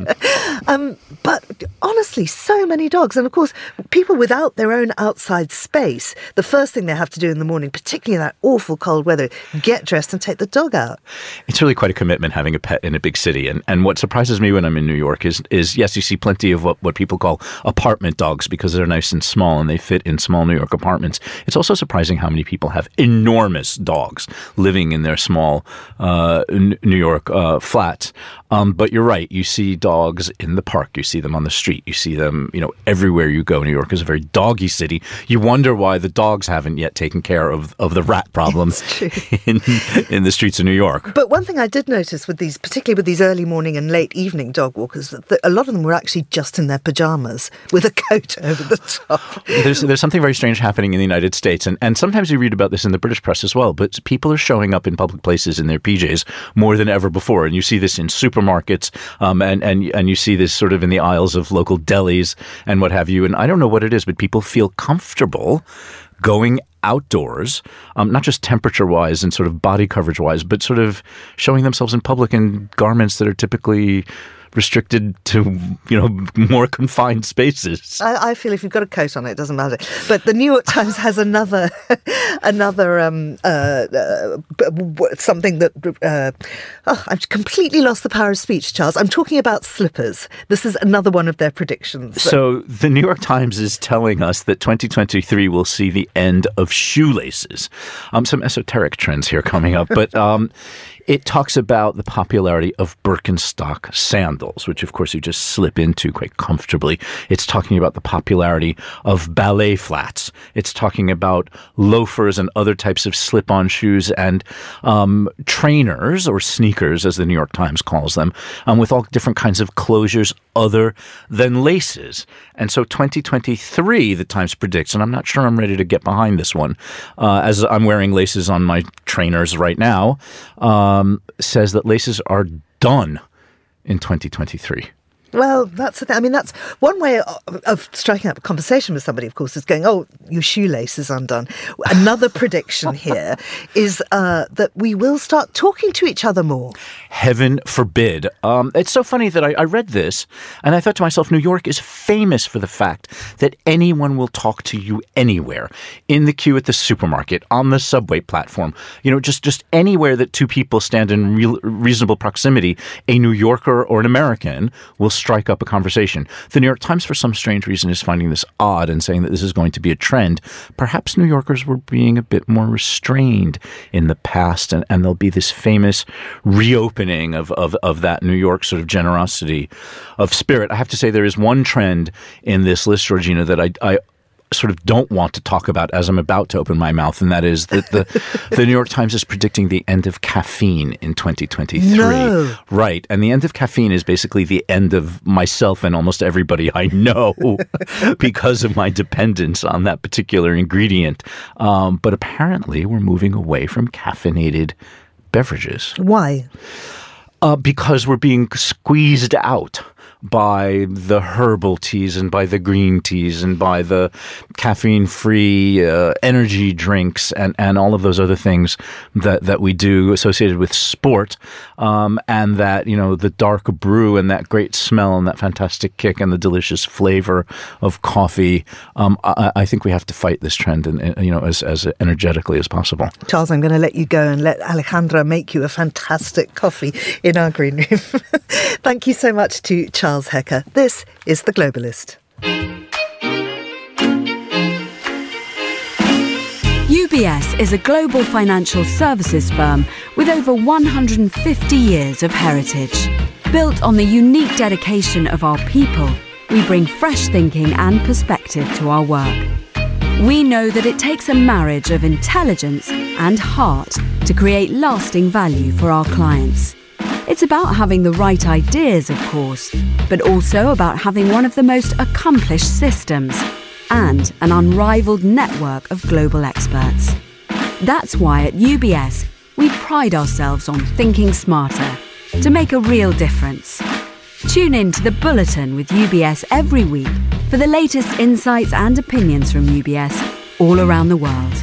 um, but honestly, so many dogs, and of course, people without their own outside space. The first thing they have to do in the morning morning, particularly in that awful cold weather, get dressed and take the dog out. It's really quite a commitment having a pet in a big city. And, and what surprises me when I'm in New York is, is yes, you see plenty of what, what people call apartment dogs because they're nice and small and they fit in small New York apartments. It's also surprising how many people have enormous dogs living in their small uh, New York uh, flats. Um, but you're right. You see dogs in the park. You see them on the street. You see them, you know, everywhere you go. New York is a very doggy city. You wonder why the dogs haven't yet taken care of, of the rat problems in, in the streets of New York. But one thing I did notice with these, particularly with these early morning and late evening dog walkers, that a lot of them were actually just in their pajamas with a coat over the top. There's, there's something very strange happening in the United States. And, and sometimes you read about this in the British press as well. But people are showing up in public places in their PJs more than ever before. And you see this in supermarkets, um, and and and you see this sort of in the aisles of local delis and what have you. And I don't know what it is, but people feel comfortable going outdoors, um, not just temperature wise and sort of body coverage wise, but sort of showing themselves in public in garments that are typically restricted to you know more confined spaces. I, I, feel if you've got a coat on, it doesn't matter. But the New York Times has another another um, uh, uh, something that uh, oh, I've completely lost the power of speech, Charles. I'm talking about slippers. This is another one of their predictions. So the New York Times is telling us that 2023 will see the end of shoelaces. Um, some esoteric trends here coming up, but um, it talks about the popularity of Birkenstock sandals, which of course you just slip into quite comfortably. It's talking about the popularity of ballet flats. It's talking about loafers and other types of slip-on shoes and um, trainers or sneakers, as the New York Times calls them, um, with all different kinds of closures other than laces. And so 2023, the Times predicts, and I'm not sure I'm ready to get behind this one, uh, as I'm wearing laces on my trainers right now, um, says that laces are done in 2023. Well, that's the thing. I mean, that's one way of, of, striking up a conversation with somebody, of course, is going, oh, your shoelace is undone. Another prediction here is uh, that we will start talking to each other more. Heaven forbid. Um, it's so funny that I, I read this and I thought to myself, New York is famous for the fact that anyone will talk to you anywhere in the queue at the supermarket, on the subway platform, you know, just, just anywhere that two people stand in real, reasonable proximity, a New Yorker or an American will strike up a conversation. The New York Times, for some strange reason, is finding this odd and saying that this is going to be a trend. Perhaps New Yorkers were being a bit more restrained in the past, and, and there'll be this famous reopening of, of, of that New York sort of generosity of spirit. I have to say, there is one trend in this list, Georgina, that I, I sort of don't want to talk about as I'm about to open my mouth, and that is that the the New York Times is predicting the end of caffeine in 2023. No. Right, and the end of caffeine is basically the end of myself and almost everybody I know because of my dependence on that particular ingredient. Um, but apparently, we're moving away from caffeinated beverages. Why? Uh, because we're being squeezed out by the herbal teas and by the green teas and by the caffeine free uh, energy drinks and, and all of those other things that, that we do associated with sport. Um, and that, you know, the dark brew and that great smell and that fantastic kick and the delicious flavor of coffee. Um, I, I, think we have to fight this trend and, you know, as, as energetically as possible. Charles, I'm going to let you go and let Alejandra make you a fantastic coffee in our green room. Thank you so much to Charles. Charles Hecker. This is The Globalist. UBS is a global financial services firm with over 150 years of heritage. Built on the unique dedication of our people, we bring fresh thinking and perspective to our work. We know that it takes a marriage of intelligence and heart to create lasting value for our clients. It's about having the right ideas, of course, but also about having one of the most accomplished systems and an unrivaled network of global experts. That's why at UBS, we pride ourselves on thinking smarter to make a real difference. Tune in to the Bulletin with UBS every week for the latest insights and opinions from UBS all around the world.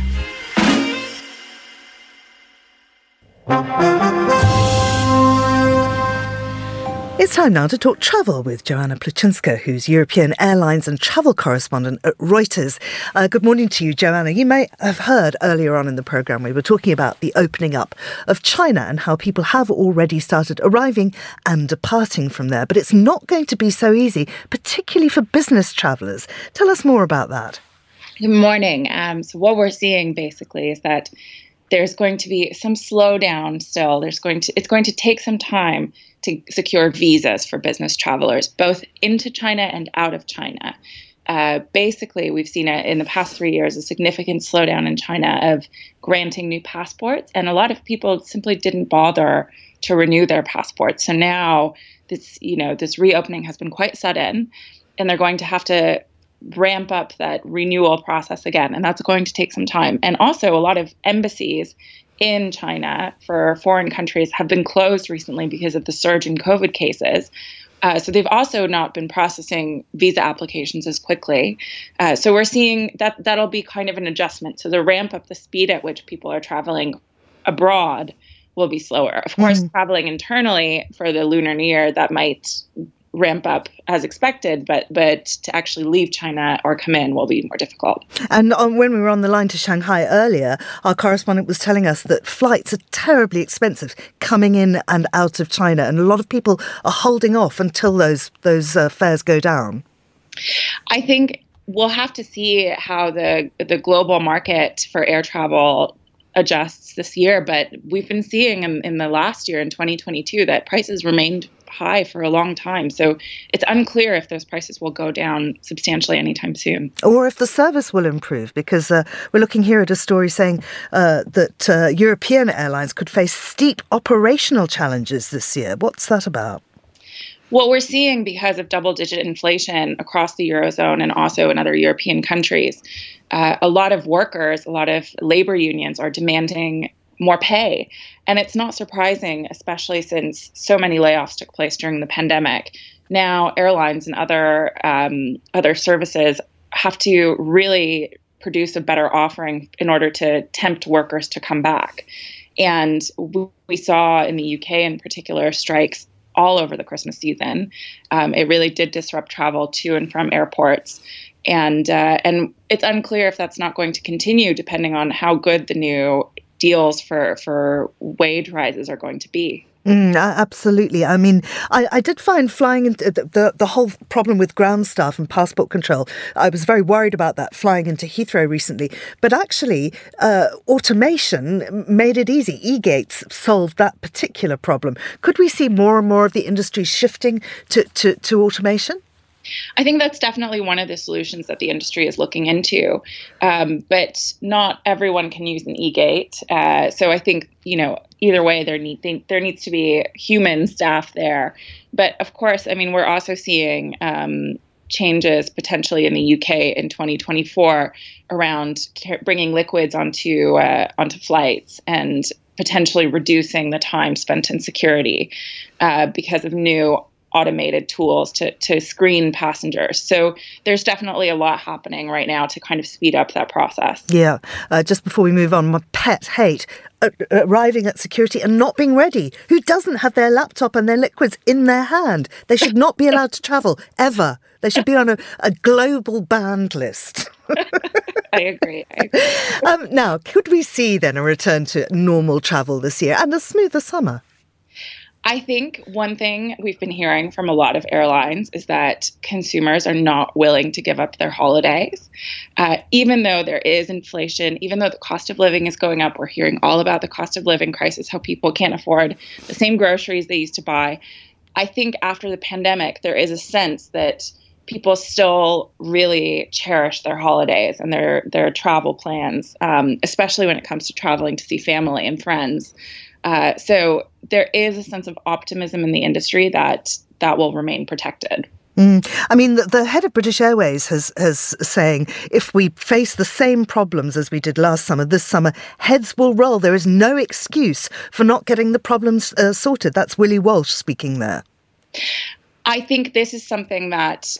It's time now to talk travel with Joanna Plucinska, who's European airlines and travel correspondent at Reuters. Uh, good morning to you, Joanna. You may have heard earlier on in the programme we were talking about the opening up of China and how people have already started arriving and departing from there. But it's not going to be so easy, particularly for business travellers. Tell us more about that. Good morning. Um, so, what we're seeing basically is that there's going to be some slowdown still. There's going to it's going to take some time to secure visas for business travelers, both into China and out of China. Uh, basically, we've seen a, in the past three years a significant slowdown in China of granting new passports, and a lot of people simply didn't bother to renew their passports. So now this, you know, this reopening has been quite sudden, and they're going to have to ramp up that renewal process again, and that's going to take some time. And also, a lot of embassies in China for foreign countries have been closed recently because of the surge in COVID cases. Uh, so they've also not been processing visa applications as quickly. Uh, so we're seeing that that'll be kind of an adjustment. So the ramp up the speed at which people are traveling abroad will be slower. Of course, mm-hmm. traveling internally for the Lunar New Year that might ramp up as expected, but but to actually leave China or come in will be more difficult. And um, when we were on the line to Shanghai earlier, our correspondent was telling us that flights are terribly expensive coming in and out of China, and a lot of people are holding off until those those uh, fares go down. I think we'll have to see how the the global market for air travel adjusts this year, but we've been seeing in, in the last year in 2022 that prices remained high for a long time. So it's unclear if those prices will go down substantially anytime soon. Or if the service will improve, because uh, we're looking here at a story saying uh, that uh, European airlines could face steep operational challenges this year. What's that about? What we're seeing because of double digit inflation across the Eurozone and also in other European countries, uh, a lot of workers, a lot of labor unions are demanding more pay. And it's not surprising, especially since so many layoffs took place during the pandemic. Now, airlines and other um, other services have to really produce a better offering in order to tempt workers to come back. And we saw in the UK, in particular, strikes all over the Christmas season. Um, it really did disrupt travel to and from airports and uh, and it's unclear if that's not going to continue, depending on how good the new deals for for wage rises are going to be. Mm, absolutely. I mean, I, I did find flying into the, the, the whole problem with ground staff and passport control. I was very worried about that flying into Heathrow recently. But actually, uh, automation made it easy. E gates solved that particular problem. Could we see more and more of the industry shifting to, to, to automation? I think that's definitely one of the solutions that the industry is looking into. Um, but not everyone can use an e-gate. Uh, so I think, you know, either way, there, need, there needs to be human staff there. But of course, I mean, we're also seeing um, changes potentially in the UK in 2024 around bringing liquids onto uh, onto flights and potentially reducing the time spent in security uh, because of new automated tools to, to screen passengers. So there's definitely a lot happening right now to kind of speed up that process. Yeah. Uh, just before we move on, my pet hate uh, arriving at security and not being ready. Who doesn't have their laptop and their liquids in their hand? They should not be allowed to travel ever. They should be on a, a global banned list. I agree. I agree. Um, now, could we see then a return to normal travel this year and a smoother summer? I think one thing we've been hearing from a lot of airlines is that consumers are not willing to give up their holidays. Uh, even though there is inflation, even though the cost of living is going up, we're hearing all about the cost of living crisis, how people can't afford the same groceries they used to buy. I think after the pandemic, there is a sense that people still really cherish their holidays and their their travel plans, um, especially when it comes to traveling to see family and friends. Uh, so there is a sense of optimism in the industry that that will remain protected. Mm. I mean, the, the, head of British Airways has has saying if we face the same problems as we did last summer, this summer heads will roll. There is no excuse for not getting the problems uh, sorted. That's Willie Walsh speaking there. I think this is something that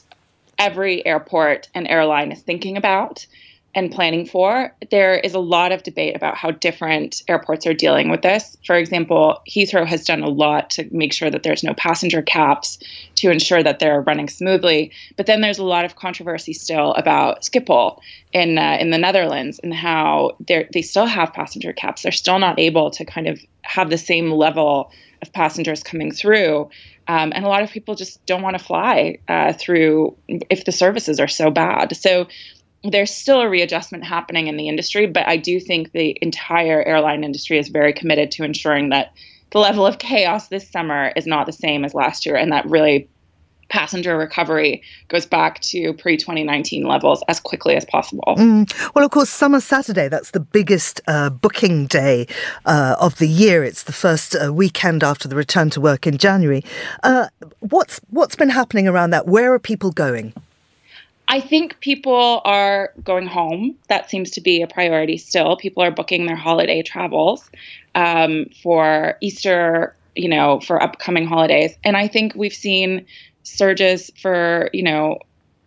every airport and airline is thinking about and planning for. There is a lot of debate about how different airports are dealing with this. For example, Heathrow has done a lot to make sure that there's no passenger caps to ensure that they're running smoothly. But then there's a lot of controversy still about Schiphol in uh, in the Netherlands and how they still have passenger caps. They're still not able to kind of have the same level of passengers coming through. Um, and a lot of people just don't want to fly uh, through if the services are so bad. So there's still a readjustment happening in the industry, but I do think the entire airline industry is very committed to ensuring that the level of chaos this summer is not the same as last year, and that really passenger recovery goes back to pre 2019 levels as quickly as possible. Mm. Well, of course, Summer Saturday, that's the biggest uh, booking day uh, of the year. It's the first uh, weekend after the return to work in January. Uh, what's, what's been happening around that? Where are people going? I think people are going home. That seems to be a priority still. People are booking their holiday travels um, for Easter, you know, for upcoming holidays. And I think we've seen surges for, you know,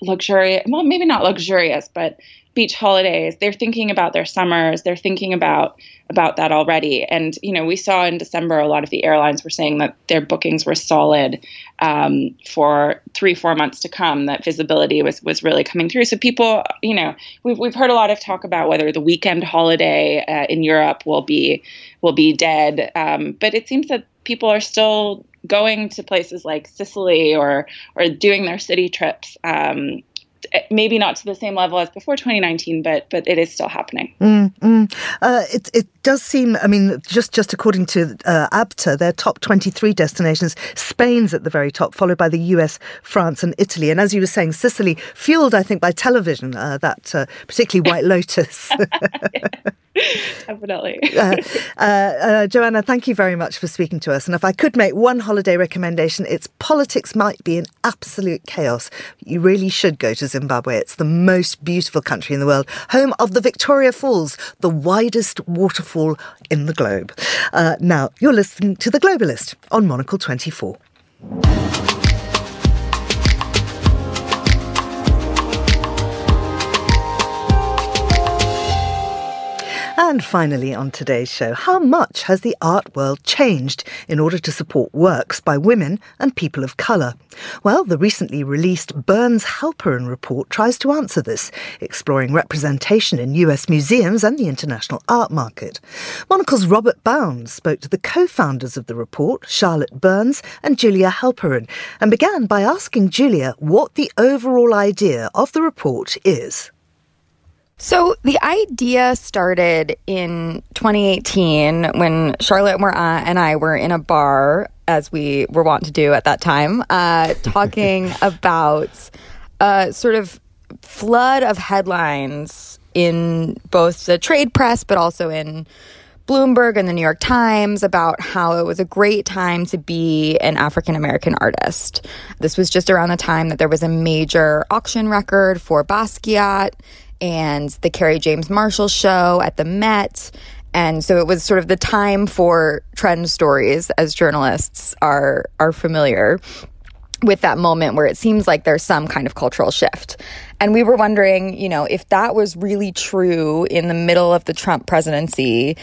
luxurious, well, maybe not luxurious, but beach holidays. They're thinking about their summers. They're thinking about about that already. And you know we saw in december a lot of the airlines were saying that their bookings were solid um, for three four months to come that visibility was was really coming through. So people you know we've, we've heard a lot of talk about whether the weekend holiday uh, in europe will be will be dead. Um, but it seems that people are still going to places like Sicily or or doing their city trips um, maybe not to the same level as before 2019, but but it is still happening. Mm, mm. Uh, it it does seem. I mean, just just according to uh, ABTA, their top 23 destinations, Spain's at the very top, followed by the US, France, and Italy. And as you were saying, Sicily, fueled I think by television, uh, that uh, particularly White Lotus. Definitely. Uh, uh, Joanna, thank you very much for speaking to us. And if I could make one holiday recommendation, it's politics might be in absolute chaos. You really should go to Zimbabwe. It's the most beautiful country in the world, home of the Victoria Falls, the widest waterfall in the globe. Uh, now, you're listening to The Globalist on Monocle 24. And finally, on today's show, how much has the art world changed in order to support works by women and people of colour? Well, the recently released Burns Halperin report tries to answer this, exploring representation in US museums and the international art market. Monocle's Robert Bound spoke to the co founders of the report, Charlotte Burns and Julia Halperin, and began by asking Julia what the overall idea of the report is. So the idea started in 2018 when Charlotte and I were in a bar, as we were wont to do at that time, uh, talking about a sort of flood of headlines in both the trade press, but also in Bloomberg and the New York Times about how it was a great time to be an African American artist. This was just around the time that there was a major auction record for Basquiat and the Kerry James Marshall show at the Met. and so it was sort of the time for trend stories as journalists are are familiar with that moment where it seems like there's some kind of cultural shift. And we were wondering, you know, if that was really true in the middle of the Trump presidency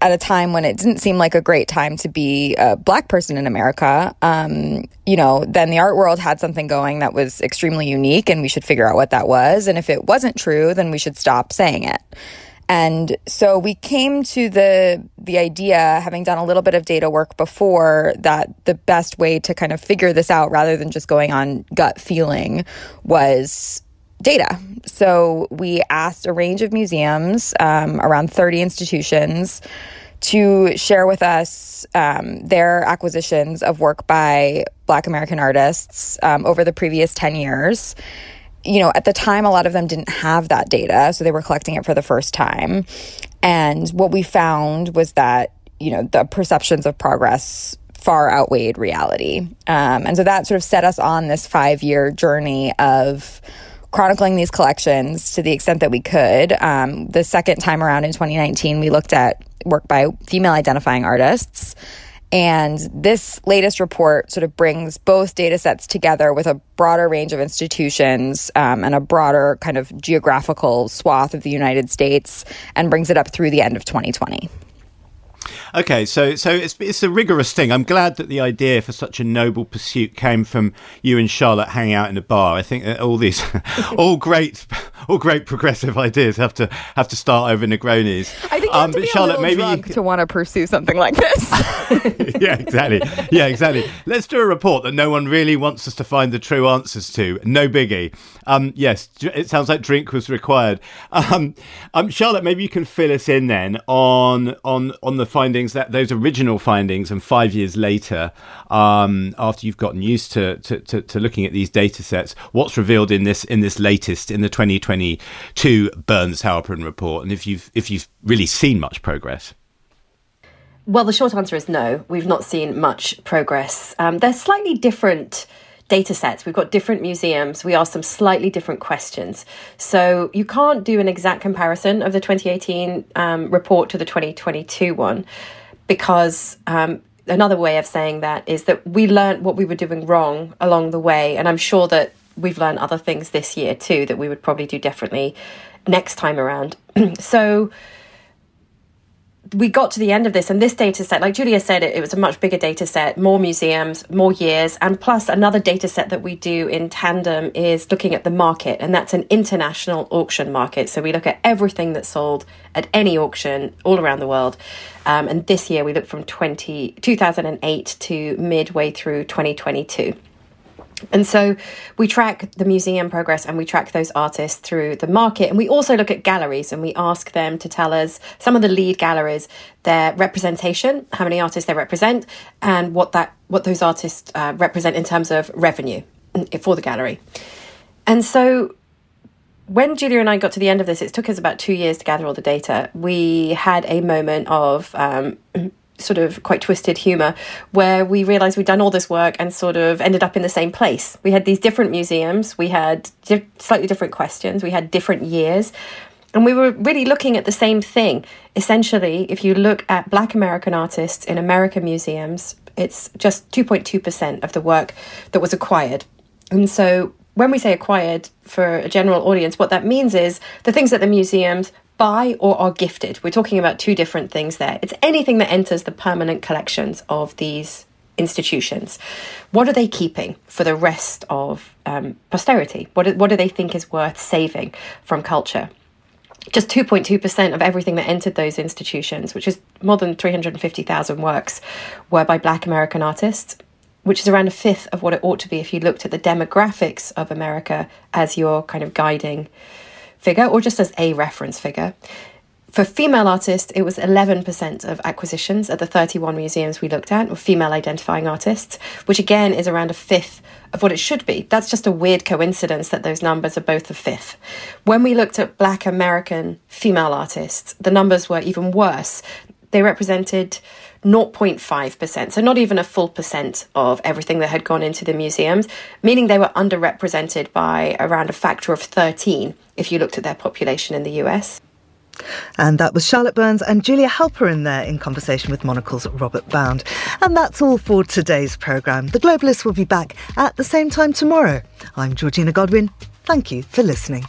at a time when it didn't seem like a great time to be a black person in America, um, you know, then the art world had something going that was extremely unique and we should figure out what that was. And if it wasn't true, then we should stop saying it. And so we came to the the idea, having done a little bit of data work before, that the best way to kind of figure this out rather than just going on gut feeling was data. So we asked a range of museums, um, around 30 institutions, to share with us um, their acquisitions of work by Black American artists um, over the previous 10 years you know, at the time, a lot of them didn't have that data, so they were collecting it for the first time. And what we found was that, you know, the perceptions of progress far outweighed reality. Um, and so that sort of set us on this five year journey of chronicling these collections to the extent that we could. Um, the second time around in 2019, we looked at work by female identifying artists. And this latest report sort of brings both data sets together with a broader range of institutions um, and a broader kind of geographical swath of the United States and brings it up through the end of 2020. Okay, so so it's it's a rigorous thing. I'm glad that the idea for such a noble pursuit came from you and Charlotte hanging out in a bar. I think that all these, all great, all great progressive ideas have to have to start over Negronis. I think um, to be Charlotte, maybe drunk you... to want to pursue something like this. yeah, exactly. Yeah, exactly. Let's do a report that no one really wants us to find the true answers to. No biggie. Um, yes, it sounds like drink was required. Um, um, Charlotte, maybe you can fill us in then on on on the findings that those original findings, and five years later, um, after you've gotten used to, to, to, to, looking at these data sets, what's revealed in this in this latest in the 2022 Burns Halperin report, and if you've if you've really seen much progress. Well, the short answer is no. We've not seen much progress. Um, they're slightly different data sets. We've got different museums. We ask them slightly different questions. So you can't do an exact comparison of the 2018 um, report to the 2022 one because um, another way of saying that is that we learned what we were doing wrong along the way. And I'm sure that we've learned other things this year too that we would probably do differently next time around. so we got to the end of this and this data set like julia said it, it was a much bigger data set more museums more years and plus another data set that we do in tandem is looking at the market and that's an international auction market. So we look at everything that's sold at any auction all around the world. Um, and this year we look from 20, 2008 to midway through 2022 and so we track the museum progress and we track those artists through the market. And we also look at galleries and we ask them to tell us some of the lead galleries, their representation, how many artists they represent, and what that what those artists uh, represent in terms of revenue for the gallery. And so when Julia and I got to the end of this, it took us about two years to gather all the data. We had a moment of um, sort of quite twisted humor where we realized we'd done all this work and sort of ended up in the same place. We had these different museums, we had di- slightly different questions, we had different years. And we were really looking at the same thing. Essentially, if you look at Black American artists in American museums, it's just 2.2% of the work that was acquired. And so when we say acquired for a general audience, what that means is the things that the museums buy or are gifted. We're talking about two different things there. It's anything that enters the permanent collections of these institutions. What are they keeping for the rest of um, posterity? What, what do they think is worth saving from culture? Just 2.2% of everything that entered those institutions, which is more than 350,000 works, were by Black American artists, which is around a fifth of what it ought to be if you looked at the demographics of America as your kind of guiding figure or just as a reference figure. For female artists, it was 11% of acquisitions at the 31 museums we looked at were female identifying artists, which again is around a fifth of what it should be. That's just a weird coincidence that those numbers are both a fifth. When we looked at black American female artists, the numbers were even worse. They represented 0.5%, so not even a full percent of everything that had gone into the museums, meaning they were underrepresented by around a factor of 13 if you looked at their population in the US. And that was Charlotte Burns and Julia Halperin there in conversation with Monocle's Robert Bound. And that's all for today's programme. The Globalists will be back at the same time tomorrow. I'm Georgina Godwin. Thank you for listening.